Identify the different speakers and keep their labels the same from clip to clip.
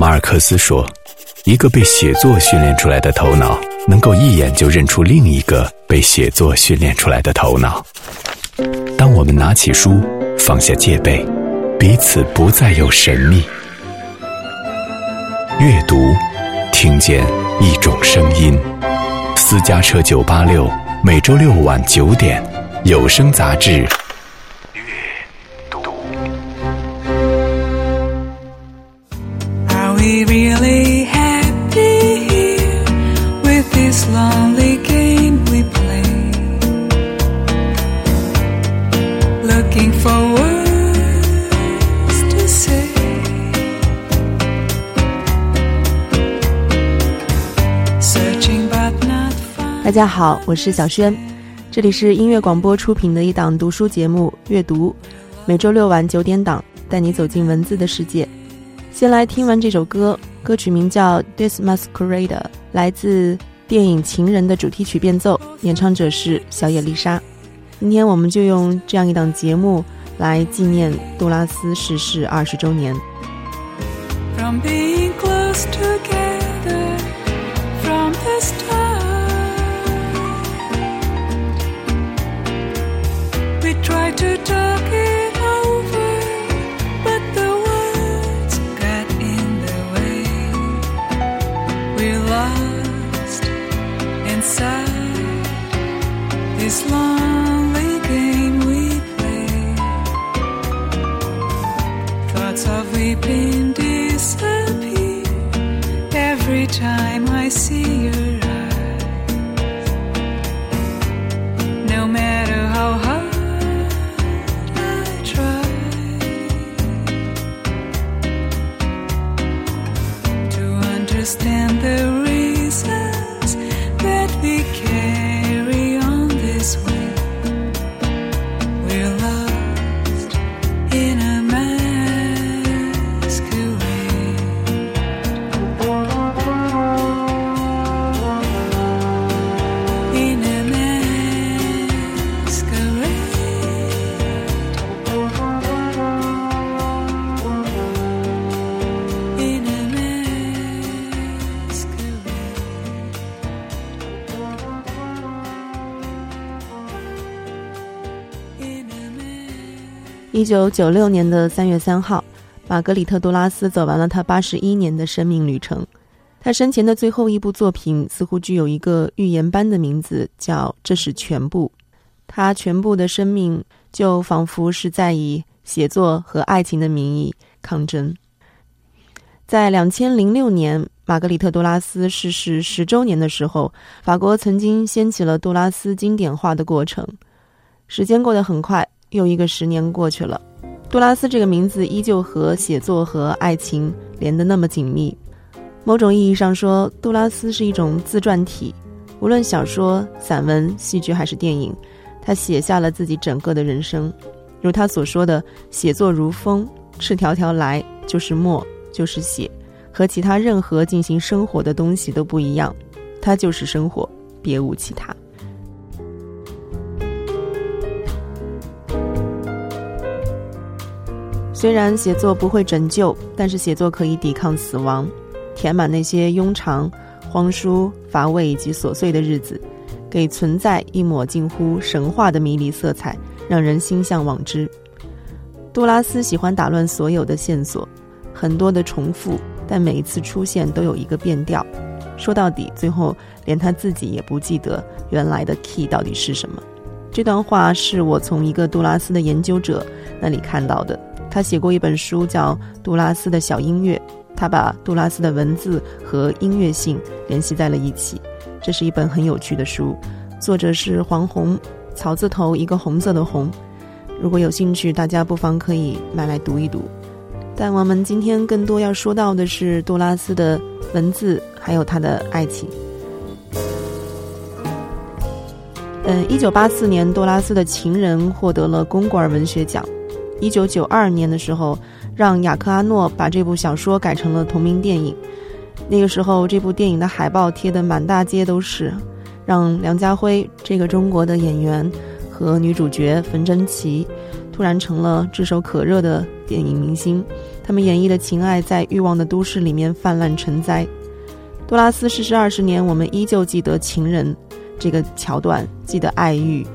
Speaker 1: 马尔克斯说：“一个被写作训练出来的头脑，能够一眼就认出另一个被写作训练出来的头脑。当我们拿起书，放下戒备，彼此不再有神秘。阅读，听见一种声音。私家车九八六，每周六晚九点，有声杂志。”
Speaker 2: Be really happy with this lonely game we play? Looking for words to say. Searching but not found
Speaker 3: 大家好，我是小轩，这里是音乐广播出品的一档读书节目阅读，每周六晚九点档，带你走进文字的世界。先来听完这首歌，歌曲名叫《This Masquerade》，来自电影《情人》的主题曲变奏，演唱者是小野丽莎。今天我们就用这样一档节目来纪念杜拉斯逝世二十周年。From being close together from this time 九九六年的三月三号，玛格里特·杜拉斯走完了他八十一年的生命旅程。他生前的最后一部作品似乎具有一个预言般的名字，叫《这是全部》。他全部的生命就仿佛是在以写作和爱情的名义抗争。在两千零六年，玛格里特·杜拉斯逝世十周年的时候，法国曾经掀起了杜拉斯经典化的过程。时间过得很快。又一个十年过去了，杜拉斯这个名字依旧和写作和爱情连得那么紧密。某种意义上说，杜拉斯是一种自传体，无论小说、散文、戏剧还是电影，他写下了自己整个的人生。如他所说的：“写作如风，赤条条来，就是墨，就是写，和其他任何进行生活的东西都不一样，它就是生活，别无其他。”虽然写作不会拯救，但是写作可以抵抗死亡，填满那些庸长、荒疏、乏味以及琐碎的日子，给存在一抹近乎神话的迷离色彩，让人心向往之。杜拉斯喜欢打乱所有的线索，很多的重复，但每一次出现都有一个变调。说到底，最后连他自己也不记得原来的 key 到底是什么。这段话是我从一个杜拉斯的研究者那里看到的。他写过一本书，叫《杜拉斯的小音乐》，他把杜拉斯的文字和音乐性联系在了一起。这是一本很有趣的书，作者是黄宏，草字头一个红色的红。如果有兴趣，大家不妨可以买来读一读。但我们今天更多要说到的是杜拉斯的文字，还有他的爱情。嗯，一九八四年，杜拉斯的《情人》获得了公古尔文学奖。一九九二年的时候，让雅克阿诺把这部小说改成了同名电影。那个时候，这部电影的海报贴得满大街都是，让梁家辉这个中国的演员和女主角冯真琪突然成了炙手可热的电影明星。他们演绎的情爱在欲望的都市里面泛滥成灾。杜拉斯逝世二十年，我们依旧记得情人这个桥段，记得爱欲。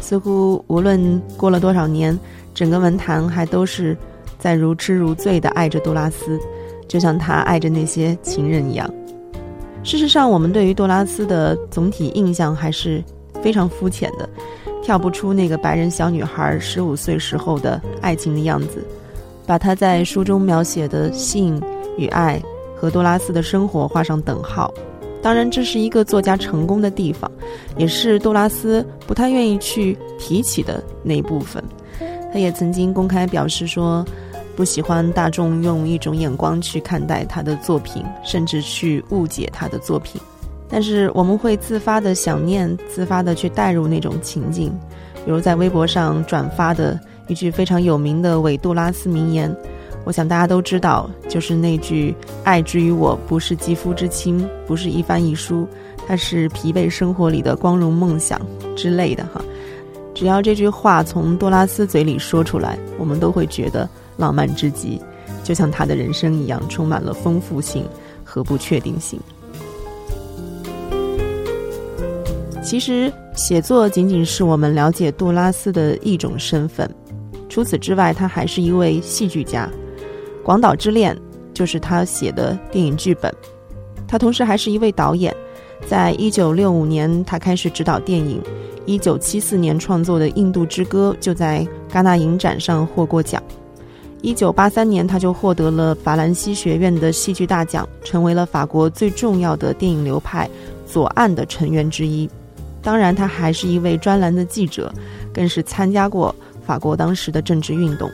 Speaker 3: 似乎无论过了多少年，整个文坛还都是在如痴如醉的爱着杜拉斯，就像他爱着那些情人一样。事实上，我们对于杜拉斯的总体印象还是非常肤浅的，跳不出那个白人小女孩十五岁时候的爱情的样子，把她在书中描写的性与爱和多拉斯的生活画上等号。当然，这是一个作家成功的地方，也是杜拉斯不太愿意去提起的那一部分。他也曾经公开表示说，不喜欢大众用一种眼光去看待他的作品，甚至去误解他的作品。但是我们会自发的想念，自发的去带入那种情境，比如在微博上转发的一句非常有名的韦杜拉斯名言。我想大家都知道，就是那句“爱之于我，不是肌肤之亲，不是一帆一书，它是疲惫生活里的光荣梦想”之类的哈。只要这句话从多拉斯嘴里说出来，我们都会觉得浪漫至极，就像他的人生一样，充满了丰富性和不确定性。其实，写作仅仅是我们了解杜拉斯的一种身份，除此之外，他还是一位戏剧家。《广岛之恋》就是他写的电影剧本，他同时还是一位导演。在一九六五年，他开始执导电影；一九七四年创作的《印度之歌》就在戛纳影展上获过奖；一九八三年，他就获得了法兰西学院的戏剧大奖，成为了法国最重要的电影流派左岸的成员之一。当然，他还是一位专栏的记者，更是参加过法国当时的政治运动。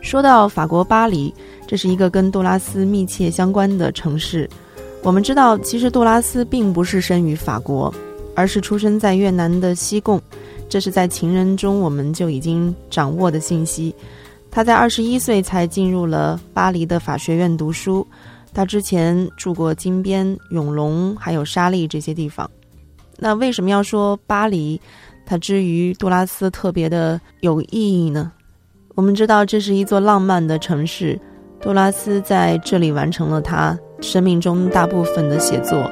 Speaker 3: 说到法国巴黎，这是一个跟杜拉斯密切相关的城市。我们知道，其实杜拉斯并不是生于法国，而是出生在越南的西贡。这是在情人中我们就已经掌握的信息。他在二十一岁才进入了巴黎的法学院读书。他之前住过金边、永隆还有沙利这些地方。那为什么要说巴黎，它之于杜拉斯特别的有意义呢？我们知道这是一座浪漫的城市，杜拉斯在这里完成了他生命中大部分的写作，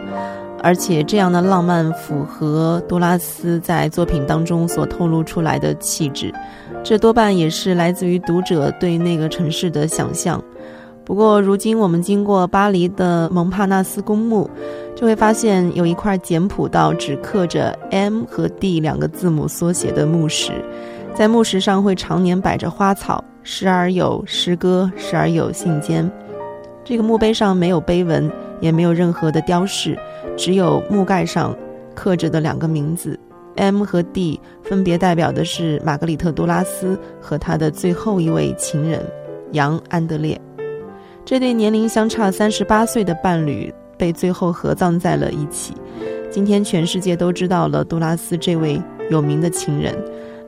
Speaker 3: 而且这样的浪漫符合杜拉斯在作品当中所透露出来的气质，这多半也是来自于读者对那个城市的想象。不过，如今我们经过巴黎的蒙帕纳斯公墓，就会发现有一块简朴到只刻着 M 和 D 两个字母缩写的墓石。在墓石上会常年摆着花草，时而有诗歌，时而有信笺。这个墓碑上没有碑文，也没有任何的雕饰，只有墓盖上刻着的两个名字 M 和 D，分别代表的是玛格里特·杜拉斯和他的最后一位情人杨·安德烈。这对年龄相差三十八岁的伴侣被最后合葬在了一起。今天全世界都知道了杜拉斯这位有名的情人。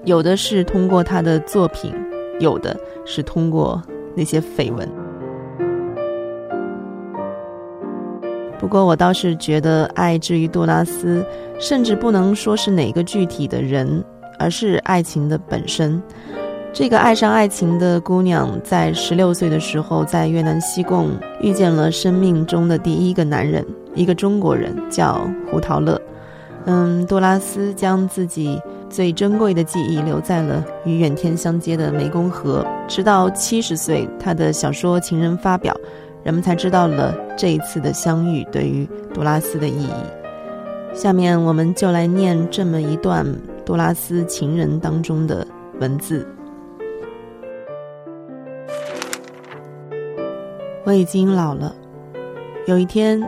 Speaker 3: 有的是通过他的作品，有的是通过那些绯闻。不过，我倒是觉得，爱之于杜拉斯，甚至不能说是哪个具体的人，而是爱情的本身。这个爱上爱情的姑娘，在十六岁的时候，在越南西贡遇见了生命中的第一个男人，一个中国人，叫胡桃乐。嗯，杜拉斯将自己。最珍贵的记忆留在了与远天相接的湄公河。直到七十岁，他的小说《情人》发表，人们才知道了这一次的相遇对于杜拉斯的意义。下面我们就来念这么一段杜拉斯《情人》当中的文字。我已经老了。有一天，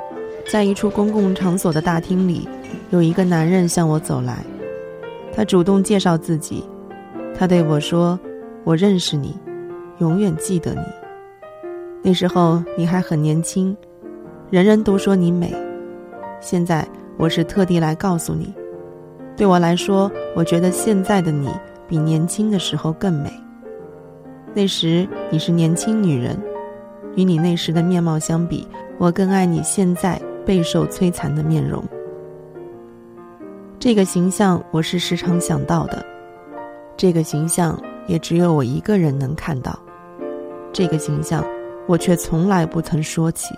Speaker 3: 在一处公共场所的大厅里，有一个男人向我走来。他主动介绍自己，他对我说：“我认识你，永远记得你。那时候你还很年轻，人人都说你美。现在我是特地来告诉你，对我来说，我觉得现在的你比年轻的时候更美。那时你是年轻女人，与你那时的面貌相比，我更爱你现在备受摧残的面容。”这个形象我是时常想到的，这个形象也只有我一个人能看到。这个形象，我却从来不曾说起。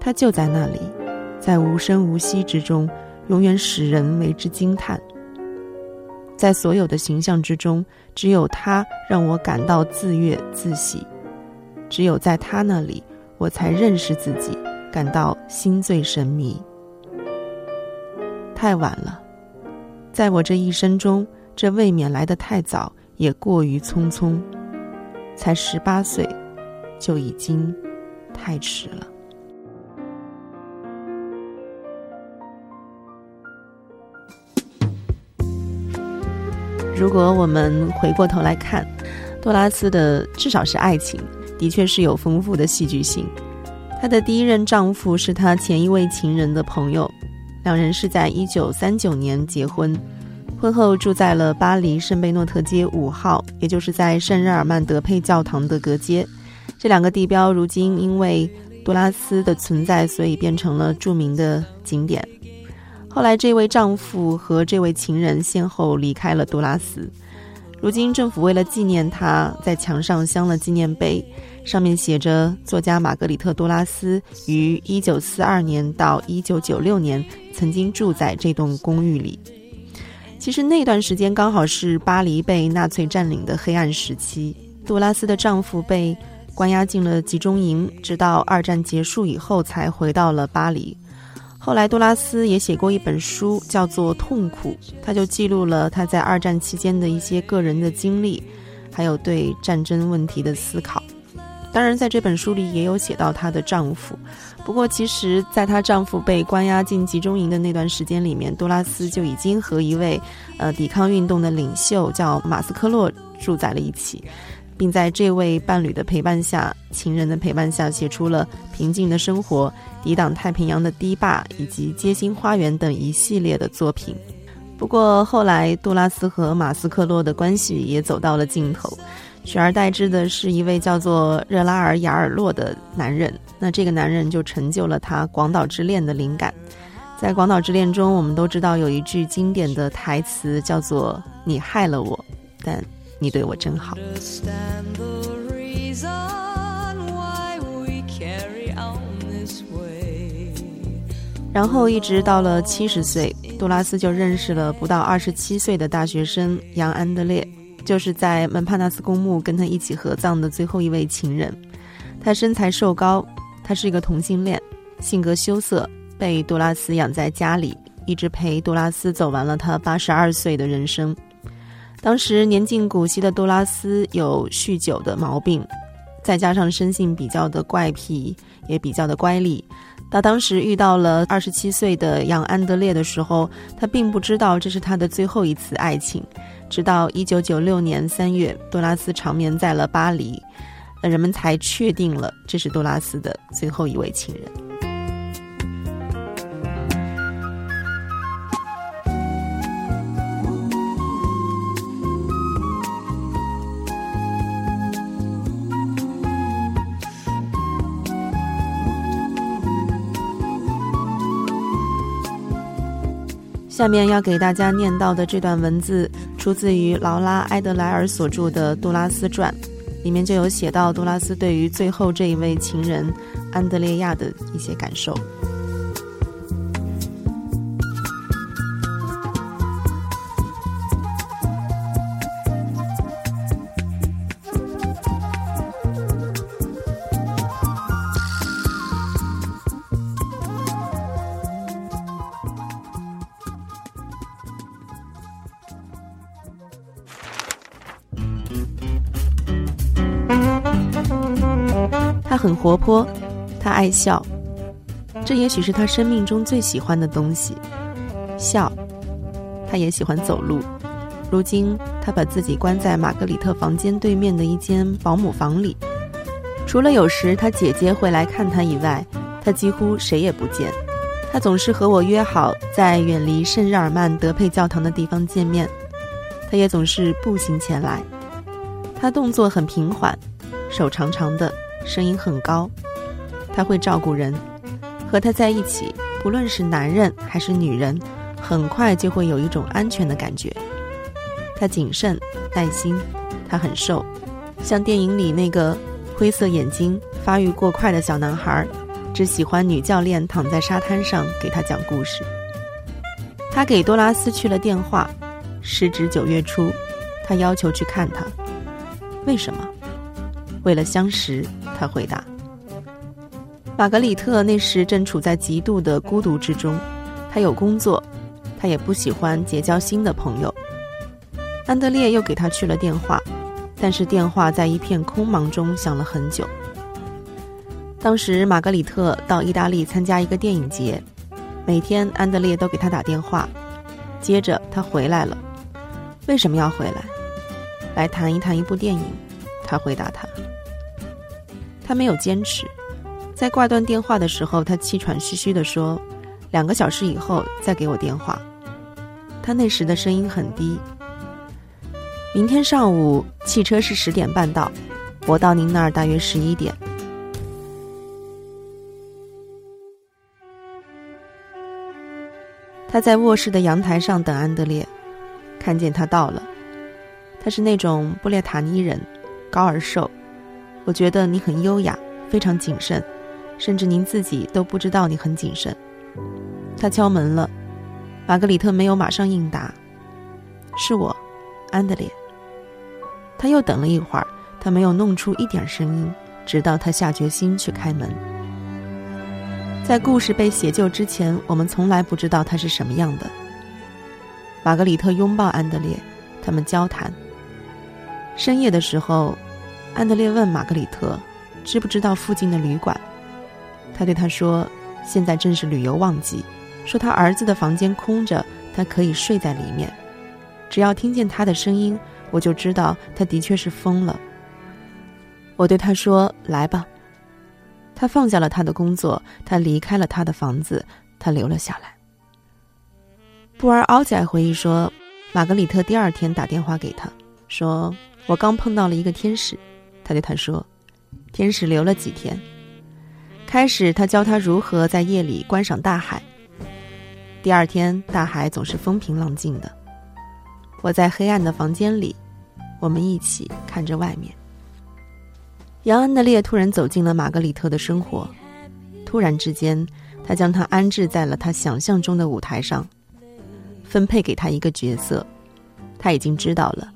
Speaker 3: 他就在那里，在无声无息之中，永远使人为之惊叹。在所有的形象之中，只有他让我感到自悦自喜。只有在他那里，我才认识自己，感到心醉神迷。太晚了，在我这一生中，这未免来得太早，也过于匆匆。才十八岁，就已经太迟了。如果我们回过头来看，多拉斯的至少是爱情，的确是有丰富的戏剧性。她的第一任丈夫是她前一位情人的朋友，两人是在一九三九年结婚。婚后住在了巴黎圣贝诺特街五号，也就是在圣日耳曼德佩教堂的隔街。这两个地标如今因为杜拉斯的存在，所以变成了著名的景点。后来，这位丈夫和这位情人先后离开了杜拉斯。如今，政府为了纪念他，在墙上镶了纪念碑，上面写着：“作家玛格里特·杜拉斯于1942年到1996年曾经住在这栋公寓里。”其实那段时间刚好是巴黎被纳粹占领的黑暗时期，杜拉斯的丈夫被关押进了集中营，直到二战结束以后才回到了巴黎。后来杜拉斯也写过一本书，叫做《痛苦》，他就记录了他在二战期间的一些个人的经历，还有对战争问题的思考。当然，在这本书里也有写到她的丈夫。不过，其实，在她丈夫被关押进集中营的那段时间里面，多拉斯就已经和一位呃抵抗运动的领袖叫马斯克洛住在了一起，并在这位伴侣的陪伴下、情人的陪伴下，写出了《平静的生活》《抵挡太平洋的堤坝》以及《街心花园》等一系列的作品。不过，后来杜拉斯和马斯克洛的关系也走到了尽头。取而代之的是一位叫做热拉尔·雅尔洛的男人。那这个男人就成就了他《广岛之恋》的灵感。在《广岛之恋》中，我们都知道有一句经典的台词叫做“你害了我，但你对我真好”。然后一直到了七十岁，杜拉斯就认识了不到二十七岁的大学生杨安德烈。就是在门帕纳斯公墓跟他一起合葬的最后一位情人，他身材瘦高，他是一个同性恋，性格羞涩，被杜拉斯养在家里，一直陪杜拉斯走完了他八十二岁的人生。当时年近古稀的杜拉斯有酗酒的毛病，再加上生性比较的怪癖，也比较的乖戾。他当时遇到了二十七岁的杨安德烈的时候，他并不知道这是他的最后一次爱情。直到一九九六年三月，多拉斯长眠在了巴黎，人们才确定了这是多拉斯的最后一位情人。下面要给大家念到的这段文字，出自于劳拉·埃德莱尔所著的《杜拉斯传》，里面就有写到杜拉斯对于最后这一位情人安德烈亚的一些感受。活泼，他爱笑，这也许是他生命中最喜欢的东西。笑，他也喜欢走路。如今，他把自己关在玛格里特房间对面的一间保姆房里，除了有时他姐姐会来看他以外，他几乎谁也不见。他总是和我约好在远离圣日耳曼德佩教堂的地方见面，他也总是步行前来。他动作很平缓，手长长的。声音很高，他会照顾人，和他在一起，不论是男人还是女人，很快就会有一种安全的感觉。他谨慎、耐心，他很瘦，像电影里那个灰色眼睛、发育过快的小男孩，只喜欢女教练躺在沙滩上给他讲故事。他给多拉斯去了电话，时值九月初，他要求去看他。为什么？为了相识，他回答。玛格丽特那时正处在极度的孤独之中，她有工作，她也不喜欢结交新的朋友。安德烈又给她去了电话，但是电话在一片空茫中响了很久。当时玛格丽特到意大利参加一个电影节。每天，安德烈都给他打电话。接着，他回来了。为什么要回来？来谈一谈一部电影。他回答他。他没有坚持。在挂断电话的时候，他气喘吁吁地说：“两个小时以后再给我电话。”他那时的声音很低。明天上午汽车是十点半到，我到您那儿大约十一点。他在卧室的阳台上等安德烈，看见他到了。他是那种布列塔尼人，高而瘦。我觉得你很优雅，非常谨慎，甚至您自己都不知道你很谨慎。他敲门了，玛格里特没有马上应答。是我，安德烈。他又等了一会儿，他没有弄出一点声音，直到他下决心去开门。在故事被写就之前，我们从来不知道他是什么样的。玛格里特拥抱安德烈，他们交谈。深夜的时候，安德烈问玛格里特：“知不知道附近的旅馆？”他对他说：“现在正是旅游旺季，说他儿子的房间空着，他可以睡在里面。只要听见他的声音，我就知道他的确是疯了。”我对他说：“来吧。”他放下了他的工作，他离开了他的房子，他留了下来。布尔奥仔回忆说，玛格丽特第二天打电话给他，说：“我刚碰到了一个天使。”他对他说：“天使留了几天。开始，他教他如何在夜里观赏大海。第二天，大海总是风平浪静的。我在黑暗的房间里，我们一起看着外面。”杨安德烈突然走进了玛格丽特的生活，突然之间，他将她安置在了他想象中的舞台上，分配给他一个角色。他已经知道了，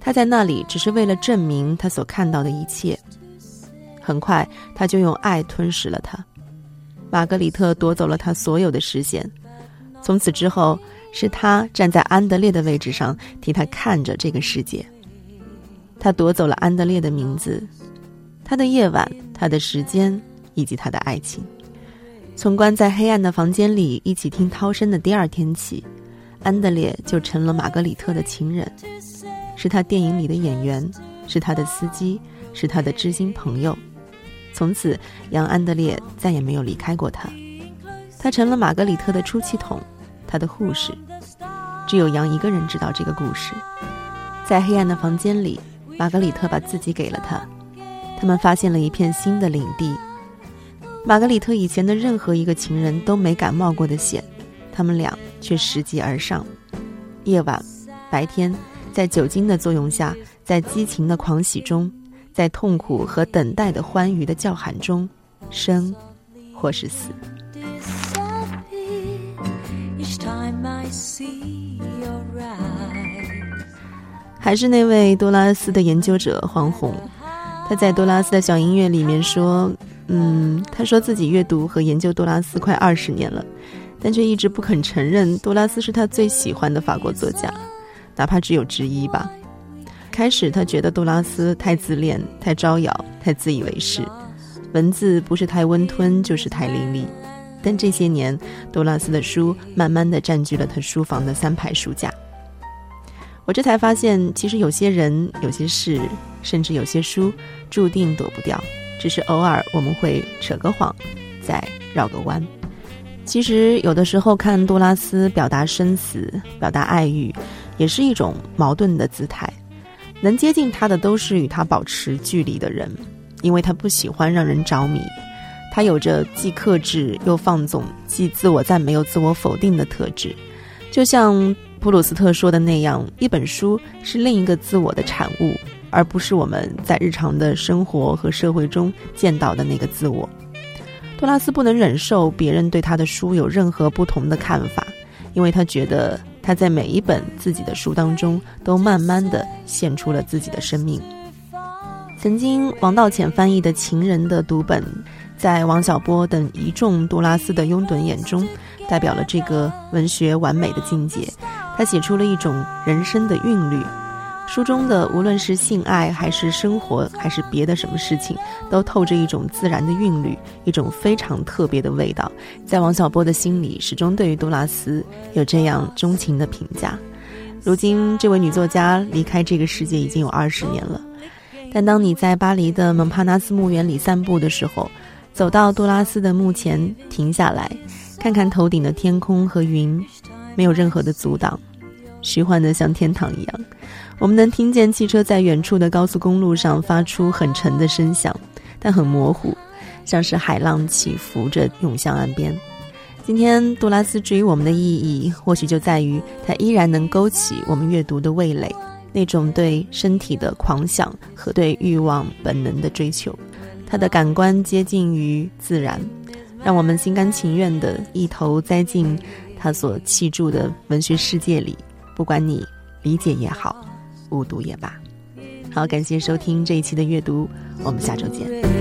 Speaker 3: 他在那里只是为了证明他所看到的一切。很快，他就用爱吞噬了他。玛格丽特夺走了他所有的视线，从此之后，是他站在安德烈的位置上，替他看着这个世界。他夺走了安德烈的名字。他的夜晚，他的时间，以及他的爱情，从关在黑暗的房间里一起听涛声的第二天起，安德烈就成了玛格丽特的情人，是他电影里的演员，是他的司机，是他的知心朋友。从此，杨安德烈再也没有离开过他，他成了玛格丽特的出气筒，他的护士。只有杨一个人知道这个故事。在黑暗的房间里，玛格丽特把自己给了他。他们发现了一片新的领地，玛格丽特以前的任何一个情人都没敢冒过的险，他们俩却拾级而上。夜晚，白天，在酒精的作用下，在激情的狂喜中，在痛苦和等待的欢愉的叫喊中，生，或是死。还是那位多拉斯的研究者黄宏。他在多拉斯的小音乐里面说：“嗯，他说自己阅读和研究多拉斯快二十年了，但却一直不肯承认多拉斯是他最喜欢的法国作家，哪怕只有之一吧。开始他觉得杜拉斯太自恋、太招摇、太自以为是，文字不是太温吞就是太凌厉。但这些年，杜拉斯的书慢慢的占据了他书房的三排书架。我这才发现，其实有些人、有些事，甚至有些书。”注定躲不掉，只是偶尔我们会扯个谎，再绕个弯。其实有的时候看杜拉斯表达生死、表达爱欲，也是一种矛盾的姿态。能接近他的都是与他保持距离的人，因为他不喜欢让人着迷。他有着既克制又放纵、既自我赞美又自我否定的特质，就像普鲁斯特说的那样，一本书是另一个自我的产物，而不是我们在日常的生活和社会中见到的那个自我。多拉斯不能忍受别人对他的书有任何不同的看法，因为他觉得他在每一本自己的书当中都慢慢的献出了自己的生命。曾经王道潜翻译的《情人》的读本，在王小波等一众杜拉斯的拥趸眼中，代表了这个文学完美的境界。他写出了一种人生的韵律，书中的无论是性爱还是生活还是别的什么事情，都透着一种自然的韵律，一种非常特别的味道。在王小波的心里，始终对于杜拉斯有这样钟情的评价。如今，这位女作家离开这个世界已经有二十年了，但当你在巴黎的蒙帕纳斯墓园里散步的时候，走到杜拉斯的墓前停下来，看看头顶的天空和云，没有任何的阻挡。虚幻的像天堂一样，我们能听见汽车在远处的高速公路上发出很沉的声响，但很模糊，像是海浪起伏着涌向岸边。今天杜拉斯至于我们的意义，或许就在于它依然能勾起我们阅读的味蕾，那种对身体的狂想和对欲望本能的追求。他的感官接近于自然，让我们心甘情愿地一头栽进他所砌筑的文学世界里。不管你理解也好，误读也罢，好，感谢收听这一期的阅读，我们下周见。